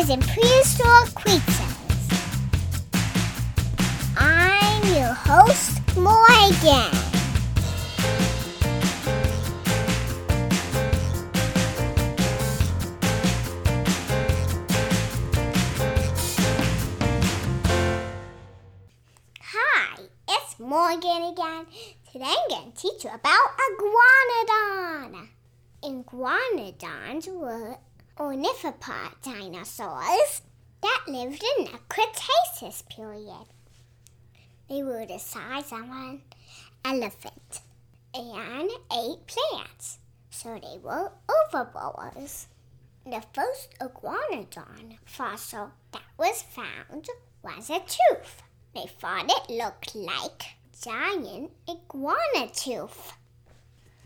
Adventures in Prehistoric Creatures. I'm your host, Morgan. Hi, it's Morgan again. Today I'm going to teach you about iguanodon. Iguanodons were ornithopod dinosaurs that lived in the Cretaceous period. They were the size of an elephant and ate plants, so they were herbivores. The first iguanodon fossil that was found was a tooth. They thought it looked like giant iguana tooth.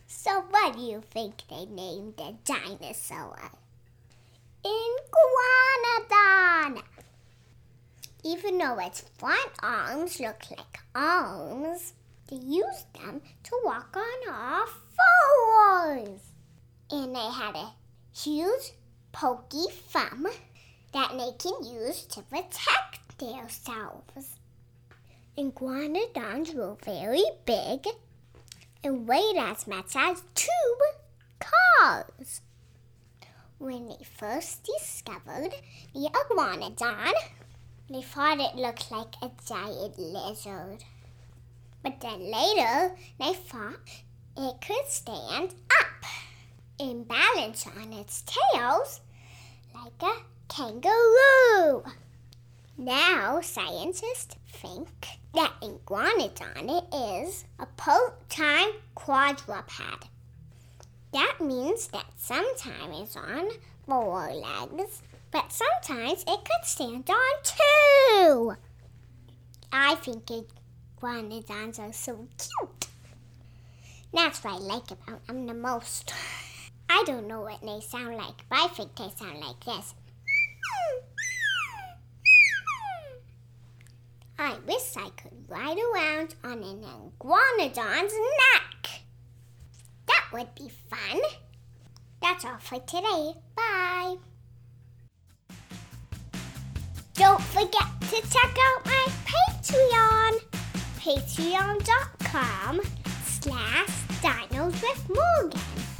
So what do you think they named the dinosaur? Iguanodon! Even though its front arms look like arms, they use them to walk on all fours. And they had a huge pokey thumb that they can use to protect themselves. Iguanodons were very big and weighed as much as two cars. When they first discovered the iguanodon, they thought it looked like a giant lizard. But then later, they thought it could stand up and balance on its tails like a kangaroo. Now, scientists think that iguanodon is a part-time quadruped. That means that sometimes it's on four legs, but sometimes it could stand on two. I think iguanodons are so cute. That's what I like about them the most. I don't know what they sound like, but I think they sound like this. I wish I could ride around on an iguanodon's neck. That would be fun. That's all for today. Bye. To check out my Patreon. Patreon.com slash dinos with Morgan.